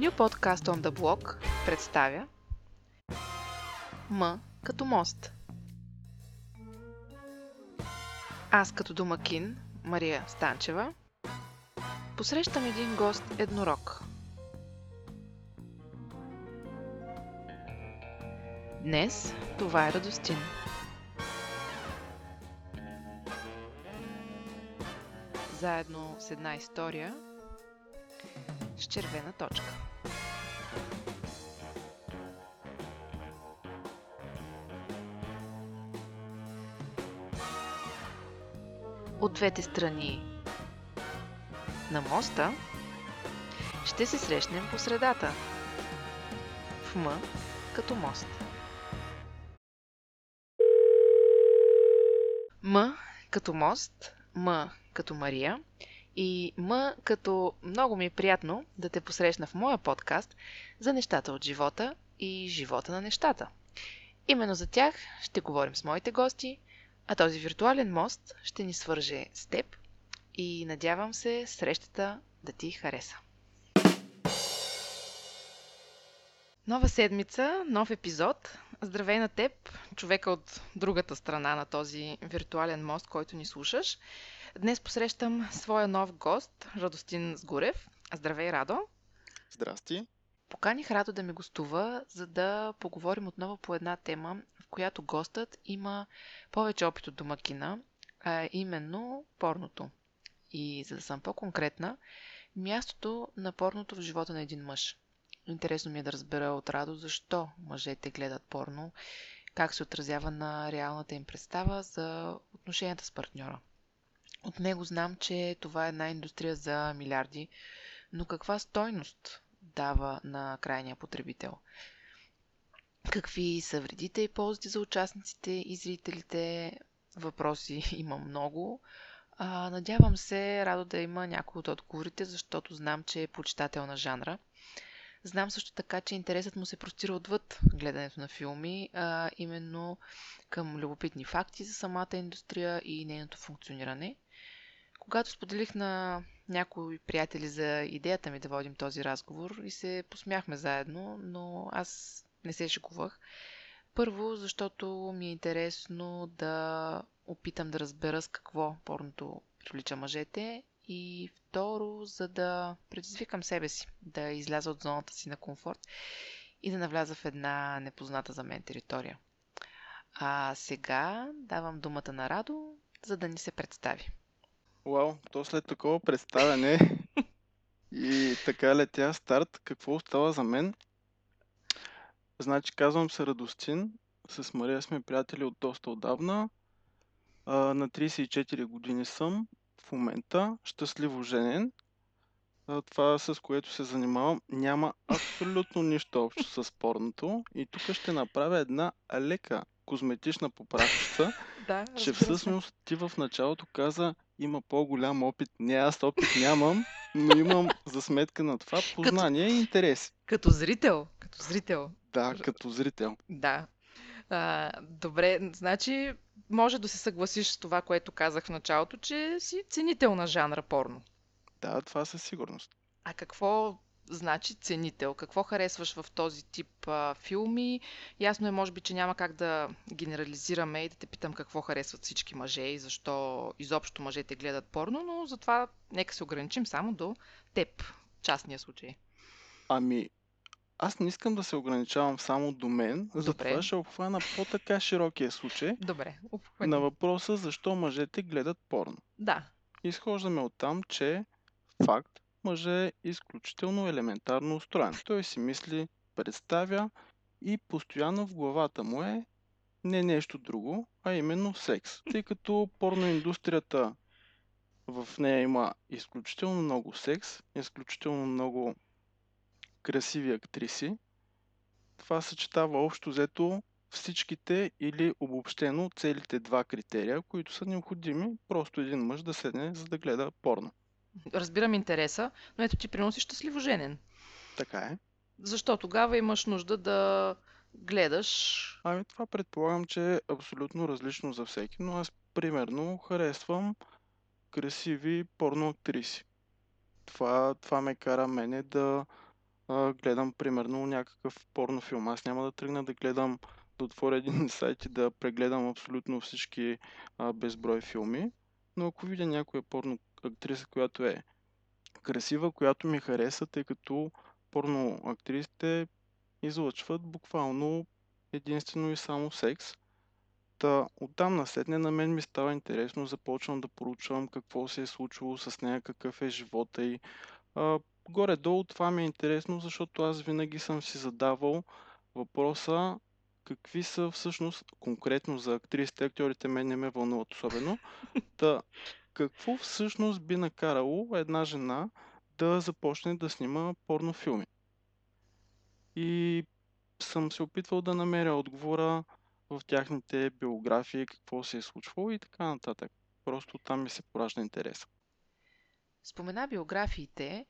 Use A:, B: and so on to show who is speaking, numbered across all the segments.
A: New Podcast on the Block представя М като мост. Аз като домакин, Мария Станчева, посрещам един гост еднорог. Днес това е Радостин. Заедно с една история с червена точка. От двете страни на моста ще се срещнем по средата. В М като мост. М като мост, М като Мария и М като много ми е приятно да те посрещна в моя подкаст за нещата от живота и живота на нещата. Именно за тях ще говорим с моите гости, а този виртуален мост ще ни свърже с теб и надявам се срещата да ти хареса. Нова седмица, нов епизод. Здравей на теб, човека от другата страна на този виртуален мост, който ни слушаш. Днес посрещам своя нов гост, Радостин Сгурев. Здравей, Радо!
B: Здрасти!
A: Поканих Радо да ми гостува, за да поговорим отново по една тема, в която гостът има повече опит от домакина, а именно порното. И за да съм по-конкретна, мястото на порното в живота на един мъж. Интересно ми е да разбера от Радо защо мъжете гледат порно, как се отразява на реалната им представа за отношенията с партньора. От него знам, че това е една индустрия за милиарди, но каква стойност дава на крайния потребител? Какви са вредите и ползите за участниците и зрителите? Въпроси има много. А, надявам се Радо да има някои от отговорите, защото знам, че е почитател на жанра. Знам също така, че интересът му се простира отвъд гледането на филми, а именно към любопитни факти за самата индустрия и нейното функциониране. Когато споделих на някои приятели за идеята ми да водим този разговор и се посмяхме заедно, но аз не се шикувах. Първо, защото ми е интересно да опитам да разбера с какво порното привлича мъжете и второ, за да предизвикам себе си, да изляза от зоната си на комфорт и да навляза в една непозната за мен територия. А сега давам думата на Радо, за да ни се представи.
B: Уау, то след такова представяне и така летя старт, какво остава за мен? Значи казвам се Радостин, с Мария сме приятели от доста отдавна. А, на 34 години съм в момента, щастливо женен. А, това с което се занимавам няма абсолютно нищо общо с порното. И тук ще направя една лека козметична поправка,
A: Да,
B: че всъщност ти в началото каза има по-голям опит. Не, аз опит нямам, но имам за сметка на това познание и интерес.
A: Като зрител, като зрител,
B: Да, като зрител.
A: да. А, добре, значи може да се съгласиш с това, което казах в началото, че си ценител на жанра порно.
B: Да, това със сигурност.
A: А какво значи ценител? Какво харесваш в този тип а, филми? Ясно е, може би, че няма как да генерализираме и да те питам какво харесват всички мъже и защо изобщо мъжете гледат порно, но затова нека се ограничим само до теб, частния случай.
B: Ами, аз не искам да се ограничавам само до мен,
A: Добре.
B: затова ще обхвана по-така широкия случай
A: Добре, обхвани.
B: на въпроса защо мъжете гледат порно.
A: Да,
B: Изхождаме от там, че факт, мъже е изключително елементарно устроен. Той си мисли, представя и постоянно в главата му е не нещо друго, а именно секс. Тъй като порноиндустрията в нея има изключително много секс, изключително много красиви актриси, това съчетава общо взето всичките или обобщено целите два критерия, които са необходими просто един мъж да седне за да гледа порно.
A: Разбирам интереса, но ето ти приноси щастливо женен.
B: Така е.
A: Защо тогава имаш нужда да гледаш
B: Ами това предполагам, че е абсолютно различно за всеки, но аз примерно харесвам красиви порно актриси. Това, това ме кара мене да а, гледам примерно някакъв порнофилм. Аз няма да тръгна да гледам, да отворя един сайт и да прегледам абсолютно всички а, безброй филми. Но ако видя някоя порно актриса, която е красива, която ми хареса, тъй като порно актрисите излъчват буквално единствено и само секс. Та оттам насетне на мен ми става интересно, започвам да поручвам какво се е случило с нея, какъв е живота и а, горе-долу това ми е интересно, защото аз винаги съм си задавал въпроса какви са всъщност конкретно за актрисите, актьорите мен не ме вълнуват особено. Та, какво всъщност би накарало една жена да започне да снима порнофилми? И съм се опитвал да намеря отговора в тяхните биографии, какво се е случвало и така нататък. Просто там ми се поражда интерес.
A: Спомена биографиите.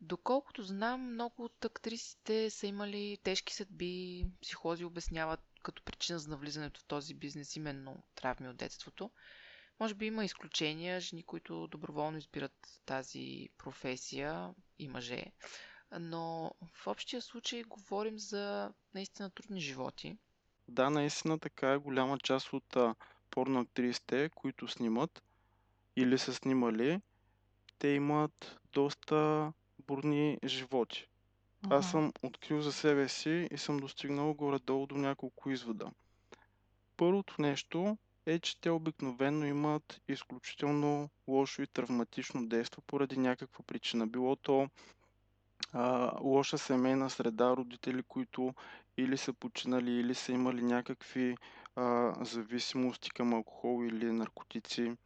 A: Доколкото знам, много от актрисите са имали тежки съдби, психози обясняват като причина за навлизането в този бизнес именно травми от детството. Може би има изключения, жени, които доброволно избират тази професия и мъже, но в общия случай говорим за наистина трудни животи.
B: Да, наистина така е голяма част от порноактрисите, които снимат или са снимали, те имат доста бурни животи. Uh-huh. Аз съм открил за себе си и съм достигнал горе-долу до няколко извода. Първото нещо е, че те обикновено имат изключително лошо и травматично действо поради някаква причина. Било то а, лоша семейна среда, родители, които или са починали, или са имали някакви а, зависимости към алкохол или наркотици.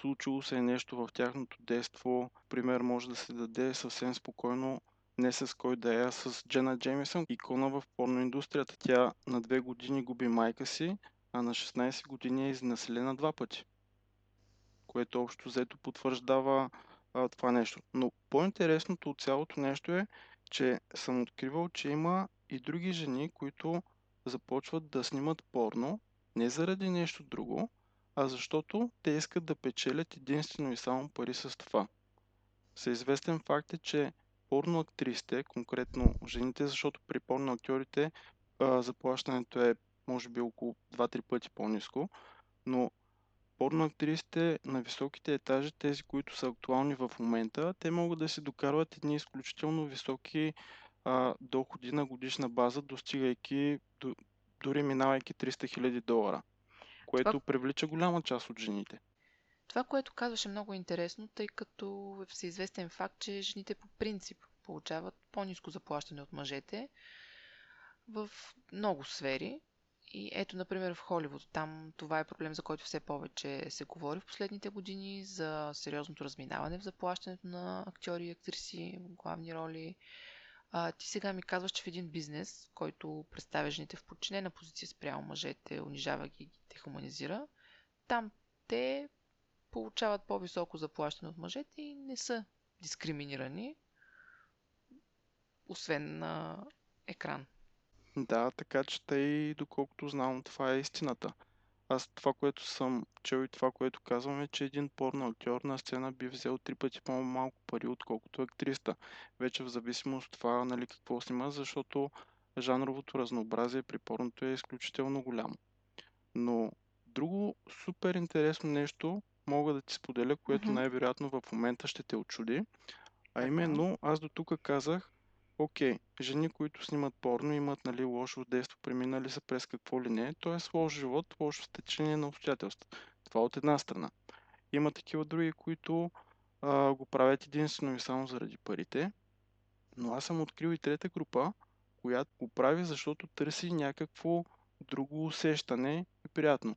B: Случило се е нещо в тяхното детство. Пример може да се даде съвсем спокойно не с кой да е, а с Джена Джеймисън, икона в порноиндустрията. Тя на две години губи майка си, а на 16 години е изнасилена два пъти. Което общо взето потвърждава а, това нещо. Но по-интересното от цялото нещо е, че съм откривал, че има и други жени, които започват да снимат порно, не заради нещо друго, а защото те искат да печелят единствено и само пари с това. Съизвестен факт е, че порноактрисите, конкретно жените, защото при порноактьорите заплащането е може би около 2-3 пъти по-низко, но порноактрисите на високите етажи, тези, които са актуални в момента, те могат да си докарват едни изключително високи а, доходи на годишна база, достигайки, до, дори минавайки 300 000 долара, което Това... привлича голяма част от жените.
A: Това, което казваше много интересно, тъй като е всеизвестен факт, че жените по принцип получават по-низко заплащане от мъжете в много сфери. И ето, например, в Холивуд. Там това е проблем, за който все повече се говори в последните години, за сериозното разминаване в заплащането на актьори и актриси, главни роли. А, ти сега ми казваш, че в един бизнес, който представя жените в подчинена позиция спрямо мъжете, унижава ги и дехуманизира, там те получават по-високо заплащане от мъжете и не са дискриминирани, освен на екран.
B: Да, така че тъй, доколкото знам, това е истината. Аз това, което съм чел и това, което казвам е, че един порно актьор на сцена би взел три пъти по-малко пари, отколкото актриста. Вече в зависимост от това, нали, какво снима, защото жанровото разнообразие при порното е изключително голямо. Но друго супер интересно нещо мога да ти споделя, което mm-hmm. най-вероятно в момента ще те очуди. А именно, аз до тук казах, окей, жени, които снимат порно, имат нали, лошо действо, преминали са през какво ли не, т.е. лош живот, лошо стечение на обстоятелства. Това от една страна. Има такива други, които а, го правят единствено и само заради парите, но аз съм открил и трета група, която го прави, защото търси някакво друго усещане и приятно.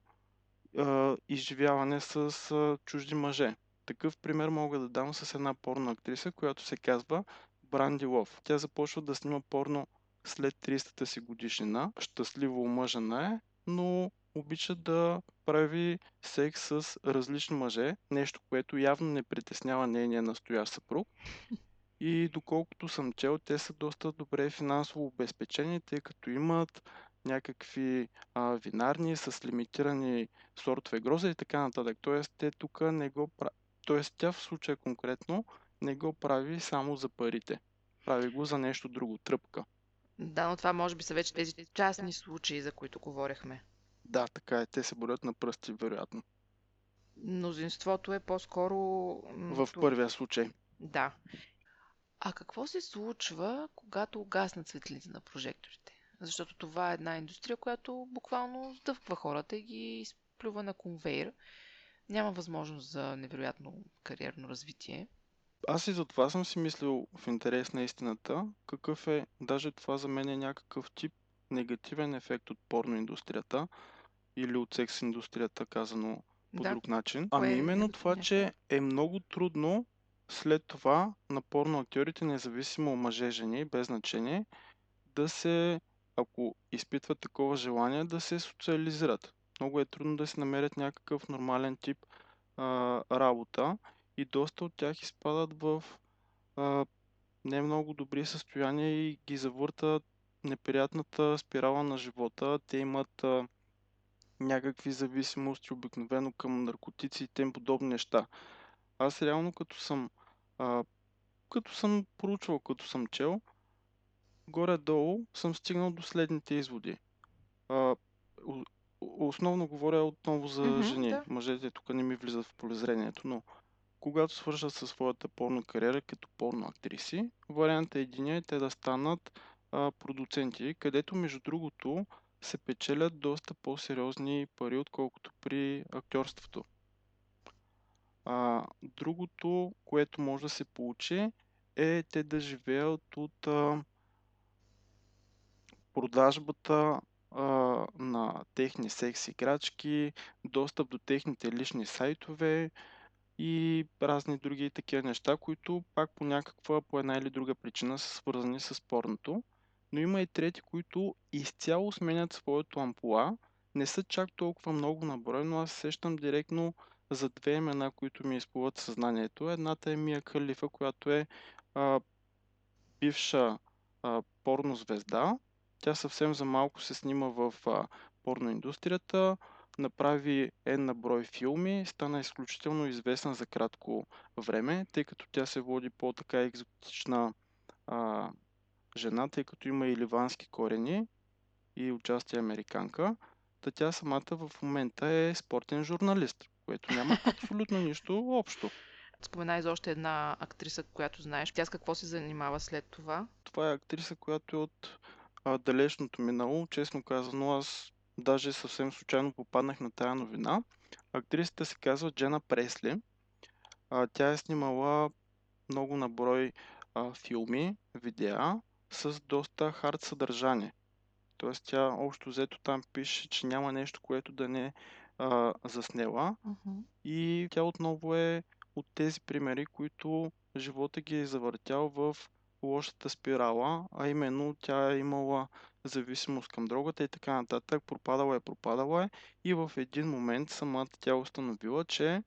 B: А, изживяване с а, чужди мъже. Такъв пример мога да дам с една порно актриса, която се казва Бранди Лов. Тя започва да снима порно след 300-та си годишнина. Щастливо омъжена е, но обича да прави секс с различни мъже, нещо, което явно не притеснява нейния настоящ съпруг. И доколкото съм чел, те са доста добре финансово обезпечени, тъй като имат някакви а, винарни с лимитирани сортове гроза и така нататък. Тоест, те тук не го правят. Тоест, тя в случая конкретно не го прави само за парите. прави го за нещо друго, тръпка.
A: Да, но това може би са вече тези частни случаи, за които говорихме.
B: Да, така е, те се борят на пръсти, вероятно.
A: Мнозинството е по-скоро...
B: В първия случай.
A: Да. А какво се случва, когато угаснат светлините на прожекторите? Защото това е една индустрия, която буквално сдъвква хората и ги изплюва на конвейер. Няма възможност за невероятно кариерно развитие.
B: Аз и за това съм си мислил в интерес на истината, какъв е, даже това за мен е някакъв тип негативен ефект от порноиндустрията или от секс индустрията, казано по да. друг начин. Ами е именно това, че е много трудно след това на порноактьорите, независимо мъже, жени, без значение, да се, ако изпитват такова желание, да се социализират. Много е трудно да се намерят някакъв нормален тип а, работа и доста от тях изпадат в а, не много добри състояния и ги завърта неприятната спирала на живота. Те имат а, някакви зависимости, обикновено към наркотици и тем подобни неща. Аз реално като съм а, като съм проучвал, като съм чел, горе-долу съм стигнал до следните изводи. А, основно говоря отново за mm-hmm, жени. Да. Мъжете тук не ми влизат в полезрението, но когато свършат със своята порно кариера като порно актриси, варианта един е те да станат а, продуценти, където между другото се печелят доста по-сериозни пари, отколкото при актьорството. А, другото, което може да се получи, е те да живеят от а, продажбата а, на техни секс играчки, достъп до техните лични сайтове и разни други такива неща, които пак по някаква, по една или друга причина са свързани с порното. Но има и трети, които изцяло сменят своето ампула. Не са чак толкова много на брой, но аз сещам директно за две имена, които ми изплуват съзнанието. Едната е Мия Калифа, която е а, бивша а, порнозвезда. Тя съвсем за малко се снима в а, порноиндустрията, направи една брой филми, стана изключително известна за кратко време, тъй като тя се води по-така екзотична а, жена, тъй като има и ливански корени и участие американка. Та тя самата в момента е спортен журналист, което няма абсолютно нищо общо.
A: Спомена за още една актриса, която знаеш. Тя с какво се занимава след това?
B: Това е актриса, която е от а, далечното минало. Честно казано, аз даже съвсем случайно попаднах на тая новина. Актрисата се казва Джена Пресли. А, тя е снимала много наброй а, филми, видеа с доста хард съдържание. Тоест тя общо взето там пише, че няма нещо, което да не е заснела. Uh-huh. И тя отново е от тези примери, които живота ги е завъртял в лошата спирала, а именно тя е имала зависимост към дрогата и така нататък, пропадала е, пропадала е и в един момент самата тя установила, че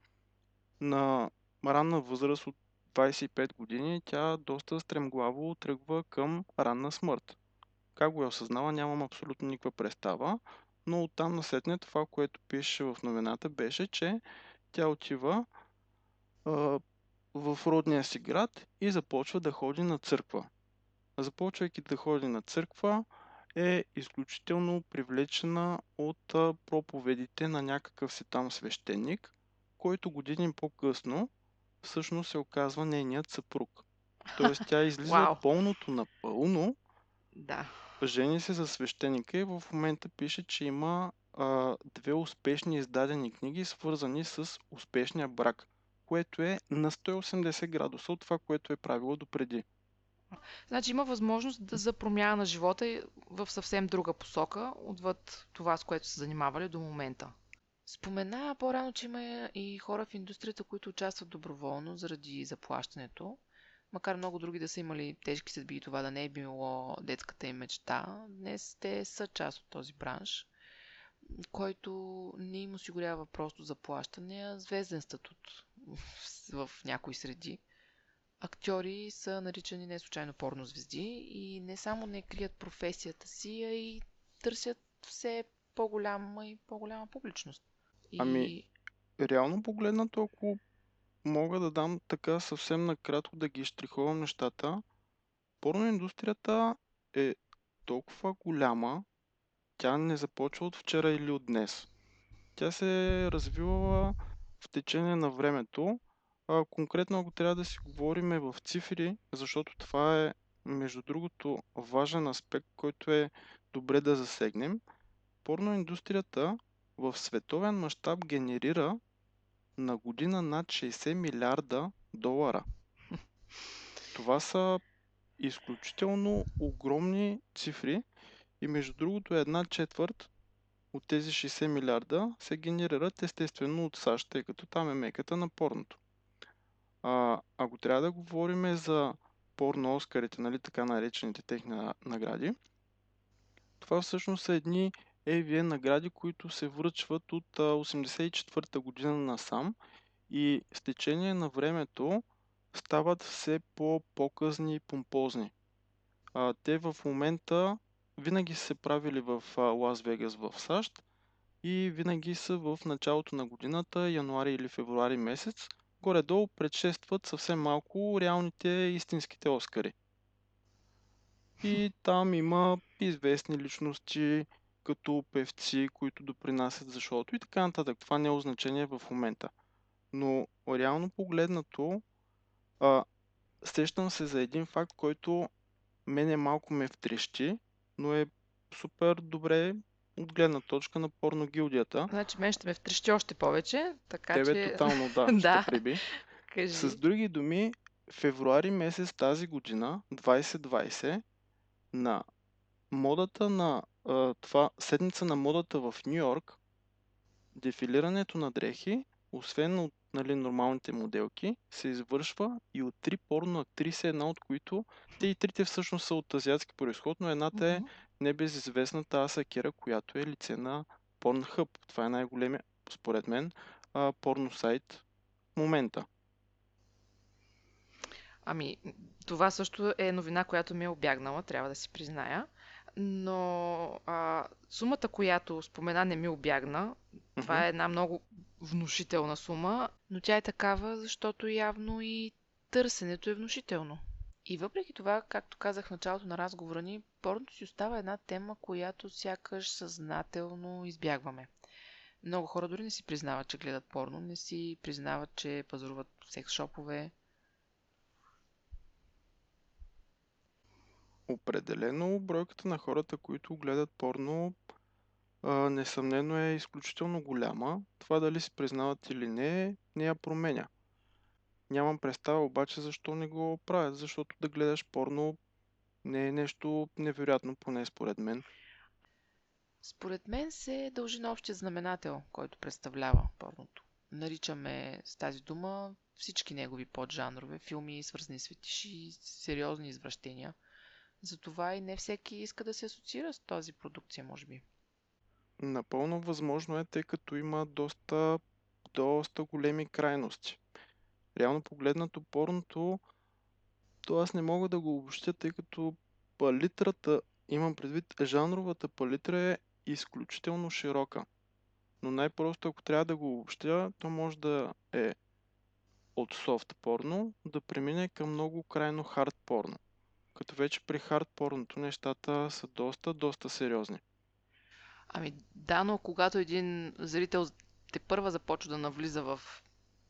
B: на ранна възраст от 25 години тя доста стремглаво тръгва към ранна смърт. Как го е осъзнала, нямам абсолютно никаква представа, но оттам насетне това, което пише в новината, беше, че тя отива в родния си град и започва да ходи на църква. Започвайки да ходи на църква, е изключително привлечена от а, проповедите на някакъв си там свещеник, който години по-късно всъщност се оказва нейният съпруг. Тоест тя излиза от пълното напълно,
A: да.
B: жени се за свещеника и в момента пише, че има а, две успешни издадени книги, свързани с успешния брак, което е на 180 градуса от това, което е правило допреди.
A: Значи има възможност да за промяна на живота в съвсем друга посока, отвъд това, с което са занимавали до момента. Спомена по-рано, че има и хора в индустрията, които участват доброволно заради заплащането. Макар много други да са имали тежки съдби и това да не е било детската им мечта, днес те са част от този бранш, който не им осигурява просто заплащане, а звезден статут в, някои среди. Актьори са наричани не случайно порно звезди и не само не крият професията си, а и търсят все по-голяма и по-голяма публичност.
B: И... Ами, реално погледнато, ако мога да дам така съвсем накратко да ги штрихувам нещата, Порноиндустрията е толкова голяма, тя не започва от вчера или от днес. Тя се е развивала в течение на времето. А, конкретно, ако трябва да си говорим в цифри, защото това е, между другото, важен аспект, който е добре да засегнем. Порноиндустрията в световен мащаб генерира на година над 60 милиарда долара. Това са изключително огромни цифри и между другото една четвърт от тези 60 милиарда се генерират естествено от САЩ, тъй като там е меката на порното. А, ако трябва да говорим за порно Оскарите, нали, така наречените техни награди, това всъщност са едни AVN награди, които се връчват от 1984 година насам и с течение на времето стават все по-показни и помпозни. А, те в момента винаги са се правили в Лас Вегас в САЩ и винаги са в началото на годината, януари или февруари месец. Горе-долу предшестват съвсем малко реалните истинските Оскари. И там има известни личности, като певци, които допринасят за шоуто и така нататък. Това не е означение в момента. Но реално погледнато, а, сещам се за един факт, който мене малко ме втрещи, но е супер добре от гледна точка на порногилдията.
A: Значи мен ще ме втрещи още повече, така
B: Тебе
A: че...
B: тотално да,
A: да.
B: ще приби.
A: Кажи.
B: С други думи, февруари месец тази година, 2020, на модата на а, това седмица на модата в Нью Йорк, дефилирането на дрехи, освен от нали, нормалните моделки, се извършва и от три порно актриси, една от които те и трите всъщност са от азиатски происход, но едната е небезизвестната Аса Кера, която е лице на Pornhub. Това е най-големия, според мен, а, порно сайт в момента.
A: Ами, това също е новина, която ми е обягнала, трябва да си призная. Но а, сумата, която спомена, не ми обягна. Това е една много внушителна сума, но тя е такава, защото явно и търсенето е внушително. И въпреки това, както казах в началото на разговора ни, порното си остава една тема, която сякаш съзнателно избягваме. Много хора дори не си признават, че гледат порно, не си признават, че пазаруват в секс шопове.
B: Определено бройката на хората, които гледат порно, а, несъмнено е изключително голяма. Това дали си признават или не, не я променя. Нямам представа обаче защо не го правят, защото да гледаш порно не е нещо невероятно, поне според мен.
A: Според мен се дължи на общия знаменател, който представлява порното. Наричаме с тази дума всички негови поджанрове, филми, свързани с фетиши, сериозни извращения. Затова и не всеки иска да се асоциира с тази продукция, може би.
B: Напълно възможно е, тъй като има доста, доста големи крайности. Реално погледнато порното, то аз не мога да го обобщя, тъй като палитрата, имам предвид, жанровата палитра е изключително широка. Но най-просто, ако трябва да го обобщя, то може да е от софт порно да премине към много крайно хард порно. Като вече при хард порното нещата са доста, доста сериозни.
A: Ами да, но когато един зрител те първа започва да навлиза в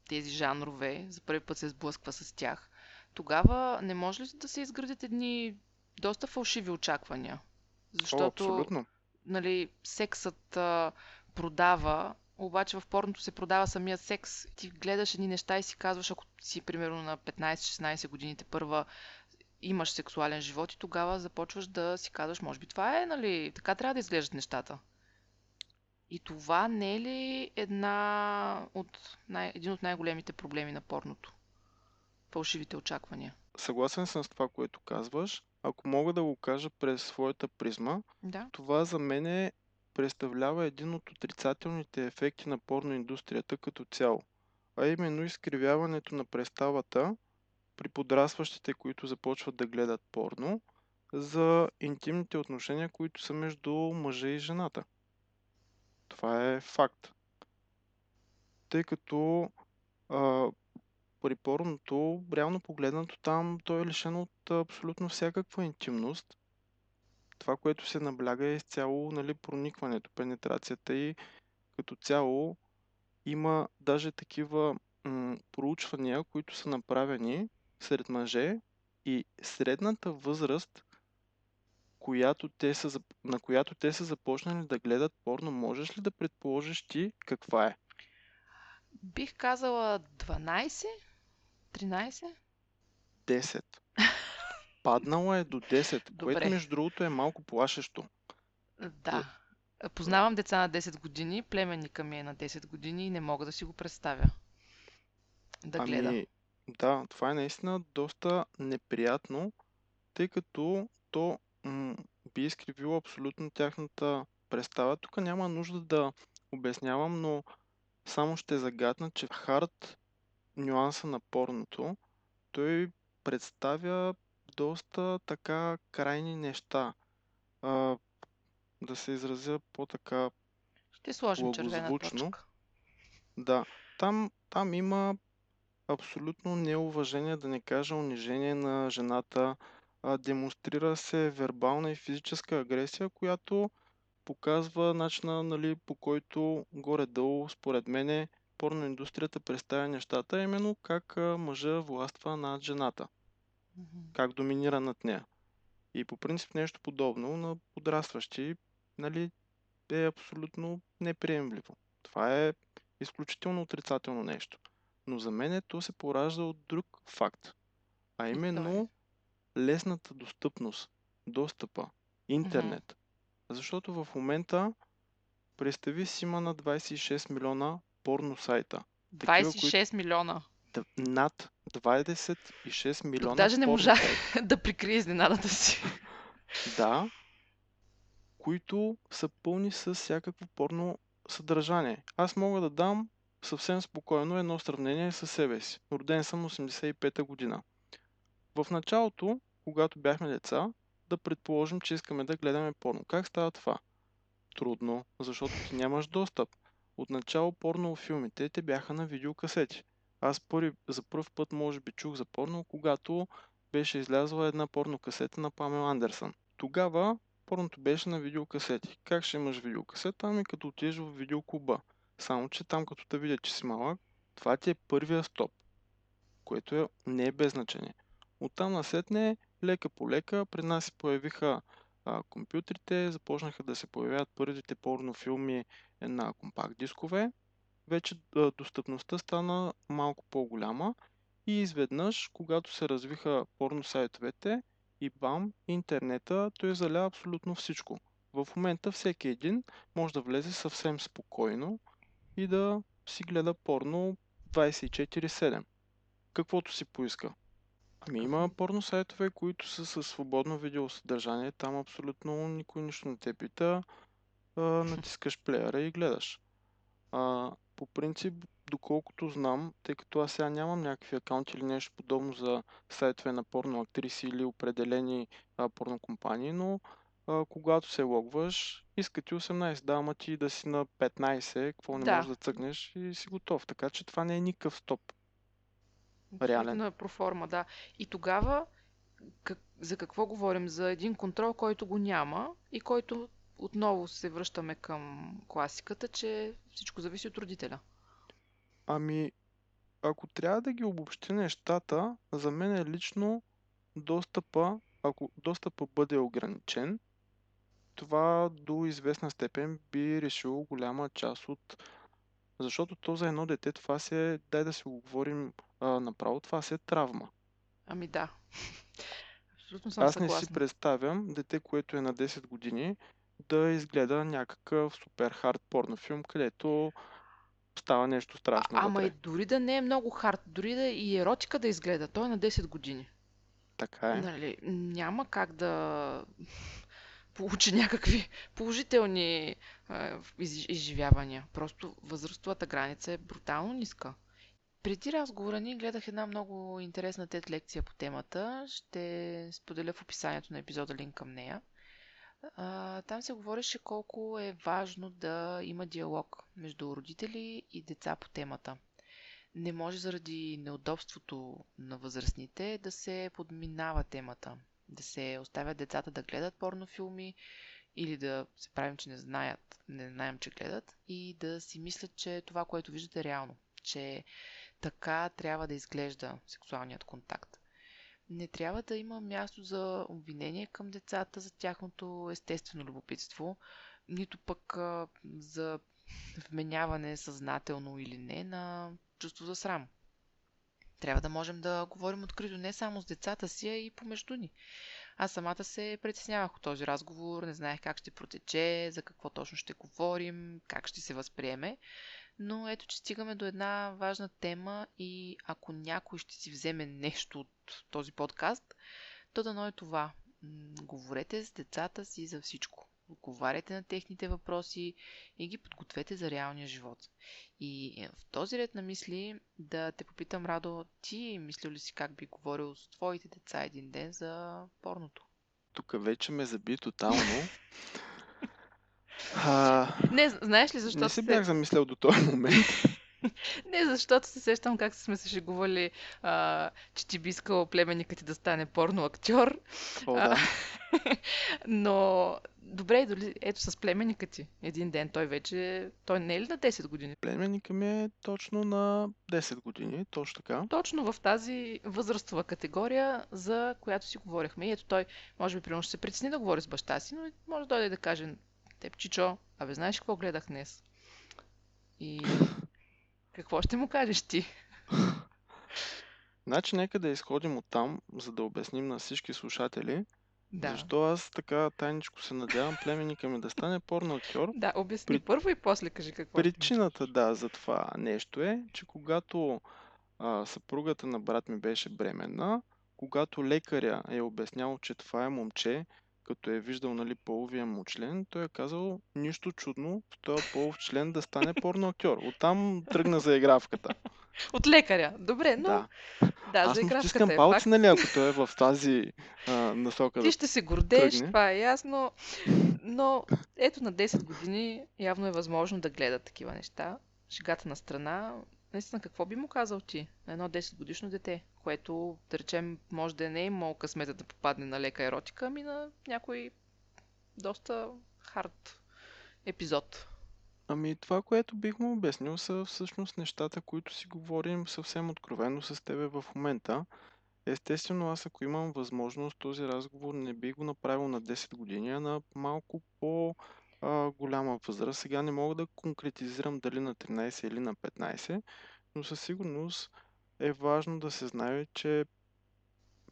A: тези жанрове, за първи път се сблъсква с тях, тогава не може ли да се изградят едни доста фалшиви очаквания?
B: О,
A: Защото
B: абсолютно.
A: нали, сексът а, продава, обаче в порното се продава самия секс. Ти гледаш едни неща и си казваш, ако си примерно на 15-16 годините първа имаш сексуален живот и тогава започваш да си казваш, може би това е, нали, така трябва да изглеждат нещата. И това не е ли една от най- един от най-големите проблеми на порното? Фалшивите очаквания.
B: Съгласен съм с това, което казваш. Ако мога да го кажа през своята призма,
A: Да.
B: това за мен е, представлява един от отрицателните ефекти на порноиндустрията като цяло, а именно изкривяването на представата при подрастващите, които започват да гледат порно, за интимните отношения, които са между мъжа и жената. Това е факт. Тъй като а, при порното, реално погледнато там, той е лишен от абсолютно всякаква интимност. Това, което се набляга е изцяло нали, проникването, пенетрацията и като цяло има даже такива м- проучвания, които са направени сред мъже и средната възраст, която те са, на която те са започнали да гледат порно, можеш ли да предположиш ти каква е?
A: Бих казала 12, 13.
B: 10. Паднало е до 10,
A: Добре.
B: което между другото е малко плашещо.
A: Да. Познавам деца на 10 години, племенника ми е на 10 години и не мога да си го представя. Да гледа.
B: Ами, да, това е наистина доста неприятно, тъй като то м- би изкривило абсолютно тяхната представа. Тук няма нужда да обяснявам, но само ще загадна, че хард нюанса на порното, той представя доста така крайни неща. А, да се изразя по-така
A: Ще сложим червена
B: благозвучно.
A: точка.
B: Да, там, там има абсолютно неуважение, да не кажа унижение на жената. А, демонстрира се вербална и физическа агресия, която показва начина, нали, по който горе-долу, според мен, порноиндустрията представя нещата, именно как а, мъжа властва над жената, как доминира над нея. И по принцип нещо подобно на подрастващи, нали, е абсолютно неприемливо. Това е изключително отрицателно нещо. Но за мен то се поражда от друг факт, а именно лесната достъпност, достъпа, интернет. Защото в момента, представи си, има на 26 милиона порно сайта. Такива,
A: 26 милиона.
B: Д- над 26 милиона
A: даже не можах. да прикрие изненадата си.
B: Да, които са пълни с всякакво порно съдържание. Аз мога да дам съвсем спокойно едно сравнение със себе си. Роден съм 85-та година. В началото, когато бяхме деца, да предположим, че искаме да гледаме порно. Как става това? Трудно, защото ти нямаш достъп. Отначало порно филмите те бяха на видеокасети. Аз първи, за първ път може би чух за порно, когато беше излязла една порно касета на Памел Андерсън. Тогава порното беше на видеокасети. Как ще имаш видеокасета? Ами като отидеш в видеоклуба. Само, че там като те видят, че си малък, това ти е първия стоп, което е, не е без значение. Оттам насетне, лека по лека, при нас се появиха а, компютрите, започнаха да се появяват първите порнофилми на компакт дискове. Вече а, достъпността стана малко по-голяма и изведнъж, когато се развиха порно сайтовете и бам, интернета, той заля абсолютно всичко. В момента всеки един може да влезе съвсем спокойно и да си гледа порно 24-7. Каквото си поиска. Ами има порно сайтове, които са със свободно видеосъдържание. Там абсолютно никой нищо не те пита. А, натискаш плеера и гледаш. А, по принцип, доколкото знам, тъй като аз сега нямам някакви акаунти или нещо подобно за сайтове на порно актриси или определени а, порнокомпании, но а, когато се логваш, иска ти 18, да, ама ти да си на 15, какво не
A: Да.
B: можеш да цъкнеш и си готов. Така че това не е никакъв стоп.
A: Абсолютно
B: Реален.
A: е проформа, да. И тогава как, за какво говорим? За един контрол, който го няма и който отново се връщаме към класиката, че всичко зависи от родителя.
B: Ами, ако трябва да ги обобщи нещата, за мен е лично достъпа, ако достъпа бъде ограничен, това до известна степен би решило голяма част от... Защото то за едно дете това се, дай да си го говорим а, направо, това се е травма.
A: Ами да. Абсолютно съм
B: Аз не си
A: съгласна.
B: представям дете, което е на 10 години, да изгледа някакъв супер хард порнофилм, където става нещо
A: А,
B: страшно
A: ама и дори да не е много хард, дори да и еротика да изгледа, той е на 10 години.
B: Така е.
A: Нали, няма как да получи някакви положителни изживявания. Просто възрастовата граница е брутално ниска. Преди разговора ни гледах една много интересна тет лекция по темата. Ще споделя в описанието на епизода линк към нея. Там се говореше колко е важно да има диалог между родители и деца по темата. не може заради неудобството на възрастните да се подминава темата. Да се оставят децата да гледат порнофилми или да се правим, че не знаят, не знаем, че гледат и да си мислят, че това, което виждат е реално. Че така трябва да изглежда сексуалният контакт. Не трябва да има място за обвинение към децата за тяхното естествено любопитство, нито пък за вменяване съзнателно или не на чувство за срам. Трябва да можем да говорим открито не само с децата си, а и помежду ни. Аз самата се притеснявах от този разговор, не знаех как ще протече, за какво точно ще говорим, как ще се възприеме. Но ето, че стигаме до една важна тема и ако някой ще си вземе нещо от този подкаст, то дано е това. Говорете с децата си за всичко. Отговаряйте на техните въпроси и ги подгответе за реалния живот. И е, в този ред на мисли да те попитам, Радо, ти мислил ли си как би говорил с твоите деца един ден за порното?
B: Тук вече ме заби тотално. А,
A: Не, знаеш ли защо
B: не се... бях замислял до този момент.
A: Не, защото се сещам как сме се шегували, а, че ти би искал племенникът ти да стане порно актьор.
B: О,
A: А,
B: да.
A: Но, добре, дори ето с племенника ти. Един ден той вече... Той не е ли на 10 години?
B: Племенника ми е точно на 10 години, точно така.
A: Точно в тази възрастова категория, за която си говорихме. И ето той, може би, примерно ще се притесни да говори с баща си, но може да дойде да каже, теб, Чичо, абе, знаеш какво гледах днес? И какво ще му кажеш ти?
B: Значи нека да изходим от там, за да обясним на всички слушатели,
A: Да.
B: защо аз така тайничко се надявам племенника ми да стане порно актьор.
A: Да, обясни
B: При-
A: първо и после кажи какво.
B: Причината, да, за това нещо е, че когато а, съпругата на брат ми беше бременна, когато лекаря е обяснял, че това е момче, като е виждал нали, половия му член, той е казал нищо чудно в този полов член да стане порно актьор. Оттам тръгна заигравката.
A: От лекаря. Добре, но
B: Да.
A: да,
B: Аз
A: за
B: му
A: игравката
B: стискам
A: е
B: палци,
A: факт.
B: нали, ако той е в тази а, насока
A: Ти
B: да
A: ще се гордееш,
B: тръгне.
A: това е ясно. Но ето на 10 години явно е възможно да гледа такива неща. Шегата на страна. Наистина, какво би му казал ти на едно 10 годишно дете, което, да речем, може да не е имало късмета да попадне на лека еротика, ами на някой доста хард епизод.
B: Ами това, което бих му обяснил са всъщност нещата, които си говорим съвсем откровено с тебе в момента. Естествено, аз ако имам възможност, този разговор не би го направил на 10 години, а на малко по-голяма възраст. Сега не мога да конкретизирам дали на 13 или на 15, но със сигурност е важно да се знае, че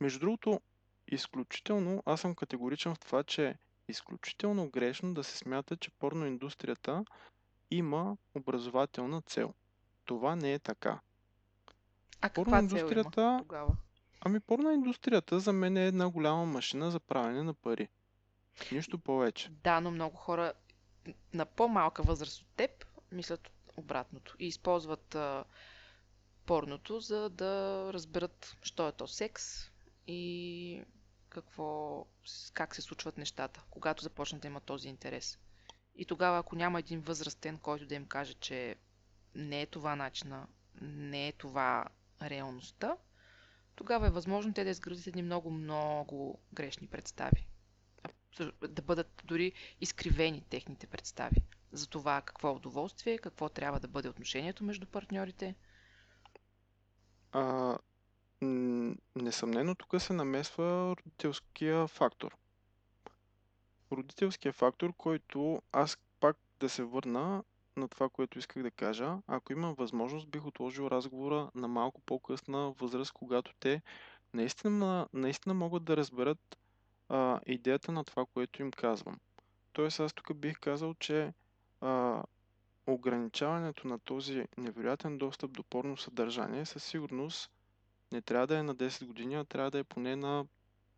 B: между другото, изключително, аз съм категоричен в това, че е изключително грешно да се смята, че порноиндустрията има образователна цел. Това не е така.
A: А каква цел има тогава?
B: ами порноиндустрията за мен е една голяма машина за правене на пари. Нищо повече.
A: Да, но много хора на по-малка възраст от теб мислят обратното и използват а, порното, за да разберат, що е то секс и какво, как се случват нещата, когато започнат да имат този интерес. И тогава, ако няма един възрастен, който да им каже, че не е това начина, не е това реалността, тогава е възможно те да изградят едни много, много грешни представи. Да бъдат дори изкривени техните представи за това какво е удоволствие, какво трябва да бъде отношението между партньорите.
B: А, несъмнено тук се намесва родителския фактор. Родителския фактор, който аз пак да се върна на това, което исках да кажа. Ако имам възможност, бих отложил разговора на малко по-късна възраст, когато те наистина, наистина могат да разберат а, идеята на това, което им казвам. Тоест аз тук бих казал, че а, ограничаването на този невероятен достъп до порно съдържание със сигурност не трябва да е на 10 години, а трябва да е поне на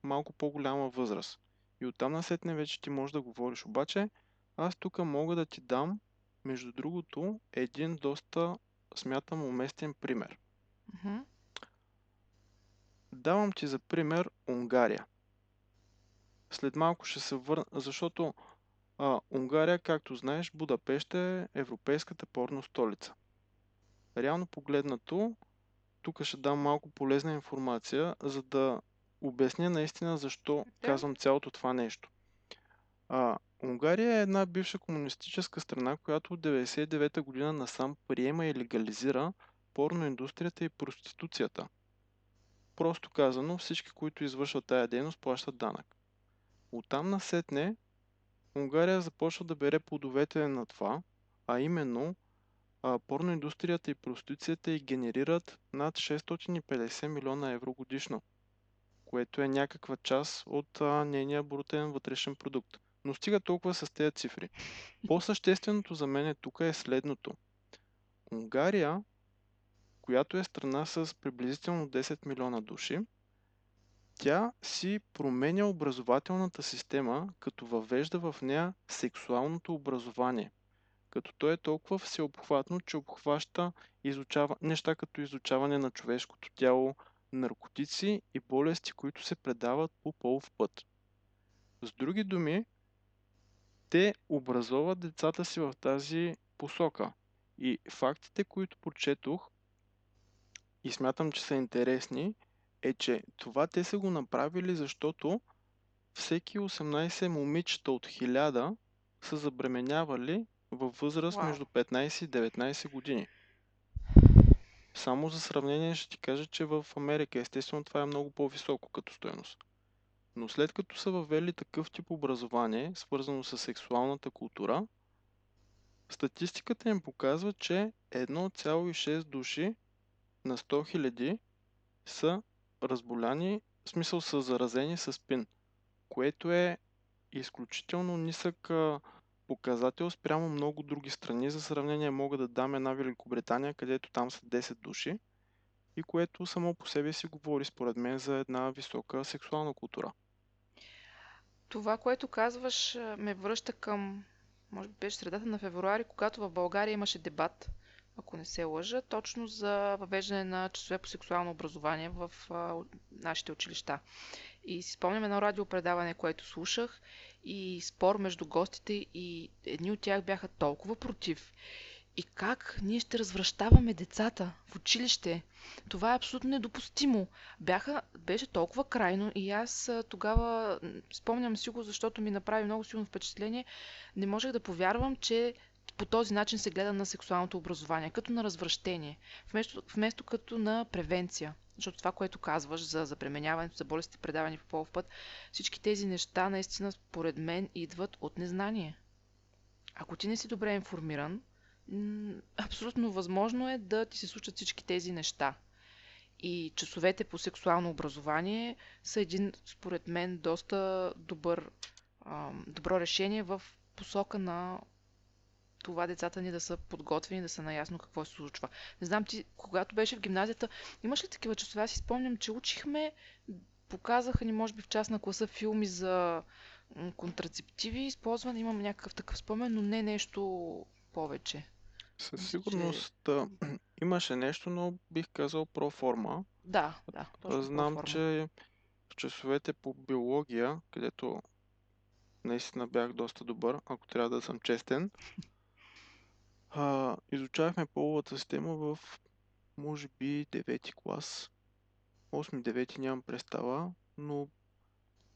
B: малко по-голяма възраст. И оттам насетне вече ти можеш да говориш. Обаче, аз тук мога да ти дам, между другото, един доста, смятам, уместен пример.
A: Мгм.
B: Давам ти за пример Унгария. След малко ще се върна, защото а, Унгария, както знаеш, Будапеща е европейската порно столица. Реално погледнато, тук ще дам малко полезна информация, за да обясня наистина защо
A: Да.
B: казвам цялото това нещо. А, Унгария е една бивша комунистическа страна, която от 99-та година насам приема и легализира порноиндустрията и проституцията. Просто казано, всички, които извършват тая дейност, плащат данък. Оттам насетне Унгария започва да бере плодовете на това, а именно а, порноиндустрията и проституцията и генерират над 650 милиона евро годишно, което е някаква част от а, нейния брутен вътрешен продукт. Но стига толкова с тези цифри. По-същественото за мен тук е следното. Унгария, която е страна с приблизително 10 милиона души, тя си променя образователната система, като въвежда в нея сексуалното образование. Като то е толкова всеобхватно, че обхваща изучава, неща като изучаване на човешкото тяло, наркотици и болести, които се предават по полов път. С други думи, те образоват децата си в тази посока. И фактите, които прочетох и смятам, че са интересни, е, че това те са го направили, защото всеки 18 момичета от 1000 са забременявали във възраст
A: Вау.
B: между 15 и 19 години. Само за сравнение ще ти кажа, че в Америка естествено това е много по-високо като стоеност. Но след като са въвели такъв тип образование, свързано с сексуалната култура, статистиката им показва, че 1,6 души на 100 хиляди са разболяни, в смисъл са заразени с пин, което е изключително нисък а, показател спрямо много други страни. За сравнение мога да дам една Великобритания, където там са 10 души и което само по себе си говори според мен за една висока сексуална култура.
A: Това, което казваш, ме връща към, може би беше средата на февруари, когато в България имаше дебат, ако не се лъжа, точно за въвеждане на часове по сексуално образование в нашите училища. И си спомням едно радиопредаване, което слушах и спор между гостите и едни от тях бяха толкова против. И как ние ще развръщаваме децата в училище? Това е абсолютно недопустимо. Бяха, беше толкова крайно и аз тогава, спомням си го, защото ми направи много силно впечатление, не можех да повярвам, че по този начин се гледа на сексуалното образование, като на развръщение, вместо, вместо като на превенция. Защото това, което казваш за забременяването, за болестите предавани по полов път, всички тези неща наистина според мен идват от незнание. Ако ти не си добре информиран, абсолютно възможно е да ти се случат всички тези неща. И часовете по сексуално образование са един, според мен, доста добър, добро решение в посока на това децата ни да са подготвени, да са наясно какво се случва. Не знам ти, когато беше в гимназията, имаш ли такива часове? Аз си спомням, че учихме, показаха ни, може би в част на класа, филми за контрацептиви, използване. Имам някакъв такъв спомен, но не нещо повече.
B: Със
A: че...
B: сигурност а, имаше нещо, но бих казал проформа.
A: Да, да, точно
B: Знам,
A: проформа.
B: че в часовете по биология, където наистина бях доста добър, ако трябва да съм честен, а, изучавахме половата система в, може би, 9 клас. 8-9 нямам представа, но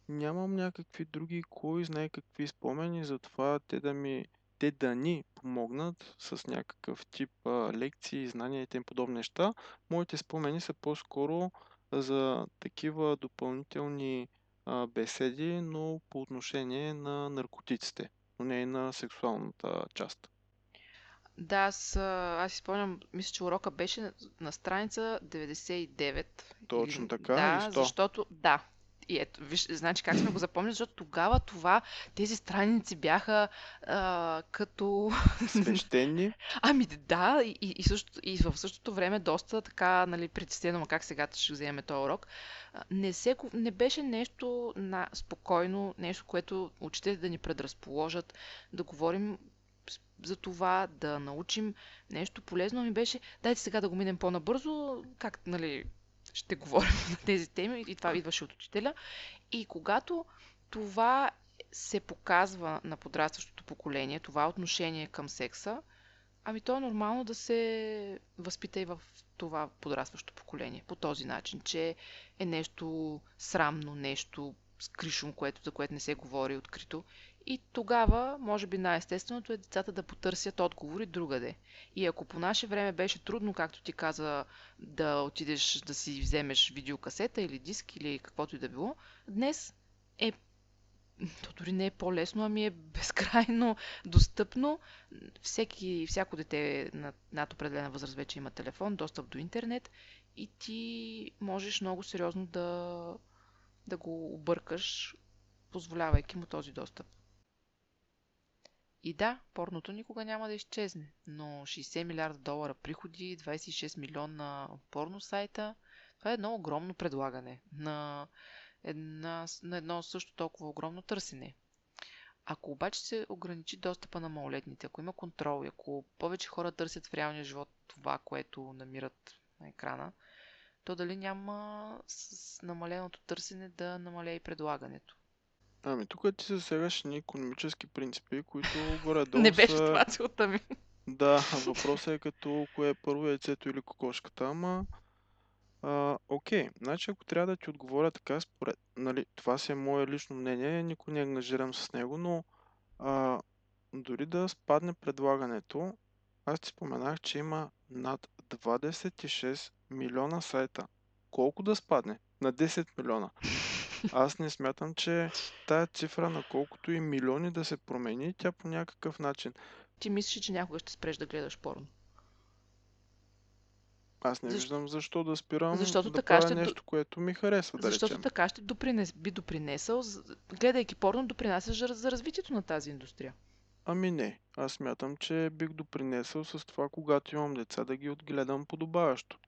B: нямам някакви други, кой знае какви спомени, затова те да ми те да ни помогнат с някакъв тип а, лекции, знания и тем подобни неща. Моите спомени са по-скоро за такива допълнителни а, беседи, но по отношение на наркотиците, но не и на сексуалната част.
A: Да, аз, аз си спомням, мисля, че урока беше на страница 99.
B: Точно така,
A: Да,
B: и 100.
A: защото... Да. И ето, виж, значи как сме го запомнили, защото тогава това, тези страници бяха а, като...
B: Свещени,
A: Ами да, и, и, също, и в същото време доста така, нали, притеснено, ма как сега ще вземем този урок. Не, се, не беше нещо на, спокойно, нещо, което учителите да ни предразположат, да говорим за това, да научим нещо полезно. Ми беше, дайте сега да го минем по-набързо, как, нали, ще говорим на тези теми и това идваше от учителя. И когато това се показва на подрастващото поколение, това отношение към секса, Ами то е нормално да се възпита и в това подрастващо поколение по този начин, че е нещо срамно, нещо скришум, което, за което не се говори открито. И тогава, може би най-естественото е децата да потърсят отговори другаде. И ако по наше време беше трудно, както ти каза, да отидеш да си вземеш видеокасета или диск или каквото и да било, днес е то дори не е по-лесно, ами е безкрайно достъпно. Всеки, всяко дете на над определена възраст вече има телефон, достъп до интернет и ти можеш много сериозно да, да го объркаш, позволявайки му този достъп. И да, порното никога няма да изчезне, но 60 милиарда долара приходи, 26 милиона порно сайта, това е едно огромно предлагане на, една, на едно също толкова огромно търсене. Ако обаче се ограничи достъпа на малолетните, ако има контрол и ако повече хора търсят в реалния живот това, което намират на екрана, то дали няма с намаленото търсене да намаля и предлагането?
B: Ами тук ти засягаш ни економически принципи, които горе-долу
A: Не беше
B: са...
A: това целта ми.
B: Да, въпросът е като кое е първо яйцето или кокошката, ама... А, окей, значи ако трябва да ти отговоря така, според... Нали, това си е мое лично мнение, никой не ангажирам с него, но а, дори да спадне предлагането, аз ти споменах, че има над 26 милиона сайта. Колко да спадне? На 10 милиона. Аз не смятам, че тая цифра, на колкото и милиони да се промени, тя по някакъв начин.
A: Ти мислиш, че някога ще спреш да гледаш порно?
B: Аз не
A: Защ-
B: виждам защо да спирам
A: Защото
B: да
A: така
B: правя
A: ще
B: нещо, което ми харесва, да
A: Защото
B: речем.
A: така ще допринес, би допринесъл, гледайки порно, допринасяш за, развитието на тази индустрия.
B: Ами не, аз смятам, че бих допринесъл с това, когато имам деца, да ги отгледам подобаващо.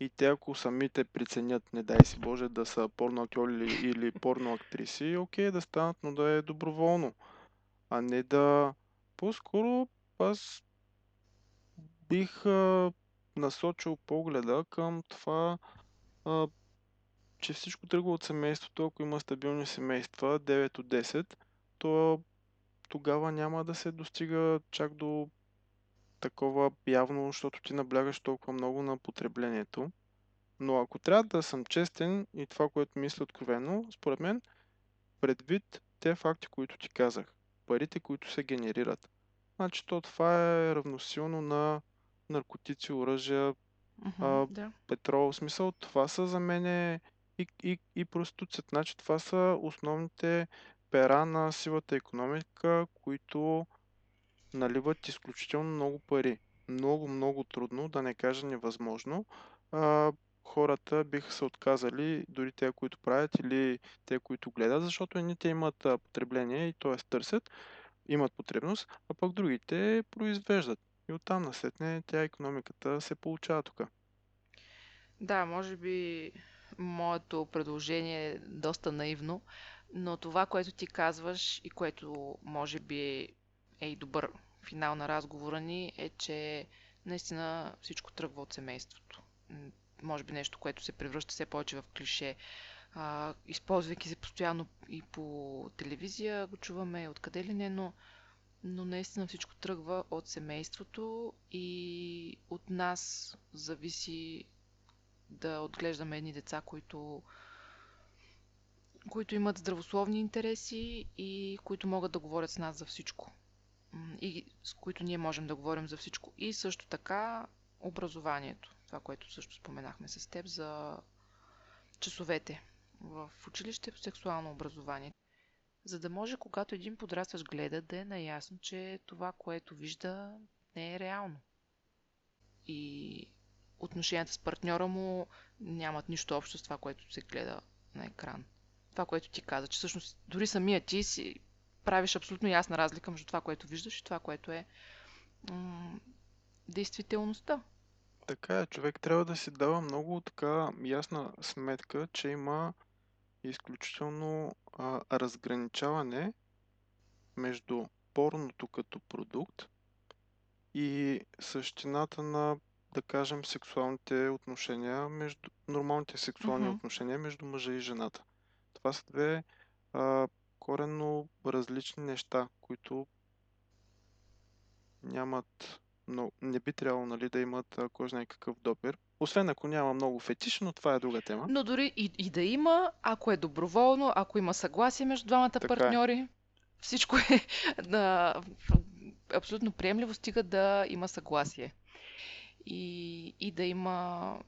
B: И те, ако самите преценят, не дай си Боже, да са порноактьори или, порноактриси, окей, да станат, но да е доброволно. А не да... По-скоро аз бих а, насочил погледа към това, а, че всичко тръгва от семейството. Ако има стабилни семейства, 9 от 10, то тогава няма да се достига чак до такова явно, защото ти наблягаш толкова много на потреблението. Но ако трябва да съм честен и това, което мисля откровено, според мен, предвид те факти, които ти казах, парите, които се генерират, значи то това е равносилно на наркотици, оръжия, а,
A: да.
B: петрол. В смисъл, това са за мен и, и, и проституцията. Значи това са основните пера на сивата економика, които наливат изключително много пари. Много, много трудно, да не кажа невъзможно. А, хората биха се отказали, дори те, които правят или те, които гледат, защото едните имат потребление и т.е. търсят, имат потребност, а пък другите произвеждат. И оттам насетне тя економиката се получава тук.
A: Да, може би моето предложение е доста наивно, но това, което ти казваш и което може би е и добър финал на разговора ни, е, че наистина всичко тръгва от семейството. Може би нещо, което се превръща все повече в клише. А, използвайки се постоянно и по телевизия, го чуваме откъде ли не, но, но наистина всичко тръгва от семейството и от нас зависи да отглеждаме едни деца, които, които имат здравословни интереси и които могат да говорят с нас за всичко. И с които ние можем да говорим за всичко. И също така образованието. Това, което също споменахме с теб за часовете в училище по сексуално образование. За да може, когато един подрастващ гледа, да е наясно, че това, което вижда, не е реално. И отношенията с партньора му нямат нищо общо с това, което се гледа на екран. Това, което ти каза, че всъщност дори самия ти си правиш абсолютно ясна разлика между това, което виждаш и това, което е м- действителността.
B: Така е, човек трябва да си дава много така ясна сметка, че има изключително а, разграничаване между порното като продукт и същината на, да кажем, сексуалните отношения, между нормалните сексуални
A: Мгм.
B: отношения между мъжа и жената. Това са две а, коренно различни неща, които нямат но не би трябвало нали, да имат а, кой знае какъв допир. Освен ако няма много фетиш, но това е друга тема.
A: Но дори и, и да има, ако е доброволно, ако има съгласие между двамата
B: Така е.
A: партньори, всичко е на, абсолютно приемливо, стига да има съгласие. И, и да има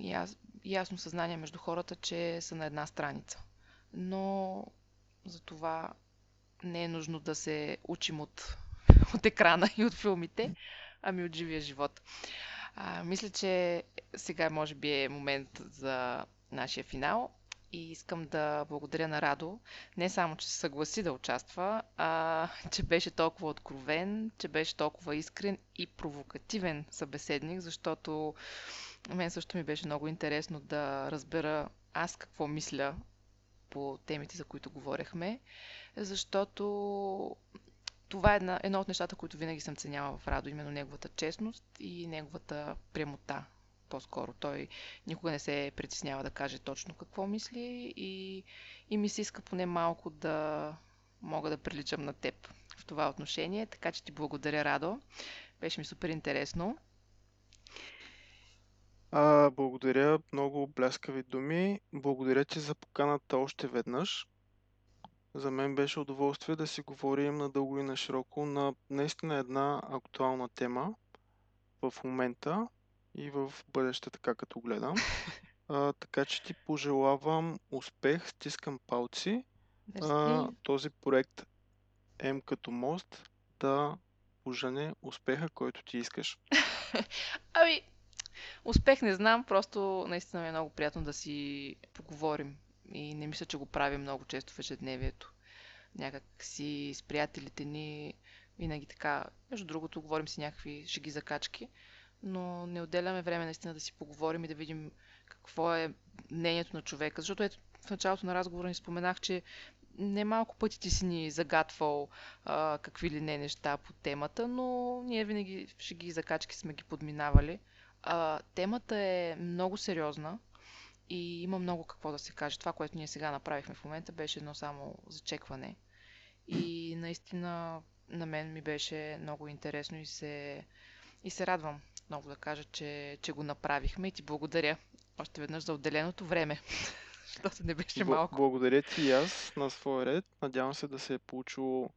A: яс, ясно съзнание между хората, че са на една страница. Но за това не е нужно да се учим от, от екрана и от филмите, ами от живия живот. А, мисля, че сега може би е момент за нашия финал и искам да благодаря на Радо, не само, че се съгласи да участва, а че беше толкова откровен, че беше толкова искрен и провокативен събеседник, защото мен също ми беше много интересно да разбера аз какво мисля по темите, за които говорехме, защото това е една, едно от нещата, които винаги съм ценяла в Радо, именно неговата честност и неговата прямота. По-скоро той никога не се притеснява да каже точно какво мисли и, и ми се иска поне малко да мога да приличам на теб в това отношение. Така че ти благодаря, Радо. Беше ми супер интересно.
B: А, благодаря, много бляскави думи. Благодаря ти за поканата още веднъж. За мен беше удоволствие да си говорим надълго и на широко на наистина една актуална тема в момента и в бъдеще, така като гледам. А, така че ти пожелавам успех, стискам палци. А, този проект М като мост да пожене успеха, който ти искаш.
A: Ами, успех не знам, просто наистина ми е много приятно да си поговорим. И не мисля, че го правим много често в ежедневието. Някак си с приятелите ни винаги така, между другото, говорим си някакви шеги закачки, но не отделяме време наистина да си поговорим и да видим какво е мнението на човека. Защото ето в началото на разговора ни споменах, че немалко пъти ти си ни загатвал а, какви ли не неща по темата, но ние винаги в шеги и закачки сме ги подминавали. А, темата е много сериозна и има много какво да се каже. Това, което ние сега направихме в момента, беше едно само зачекване. И наистина на мен ми беше много интересно и се, и се радвам много да кажа, че, че го направихме и ти благодаря още веднъж за отделеното време, защото не беше малко.
B: Благодаря ти и аз на своя ред. Надявам се да се е получило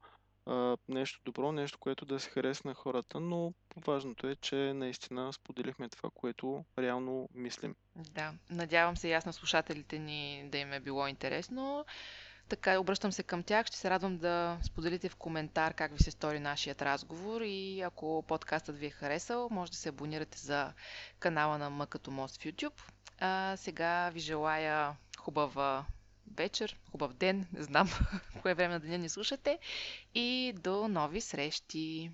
B: нещо добро, нещо, което да се хареса на хората, но важното е, че наистина споделихме това, което реално мислим.
A: Да, надявам се и аз на слушателите ни да им е било интересно. Така, обръщам се към тях. Ще се радвам да споделите в коментар как ви се стори нашият разговор и ако подкастът ви е харесал, може да се абонирате за канала на М мост в YouTube. А, сега ви желая хубава вечер, хубав ден, не знам кое време на деня ни слушате и до нови срещи!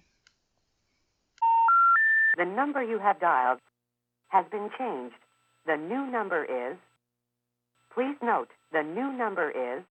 C: The number you have dialed has been changed. The new number is. Please note, the new number is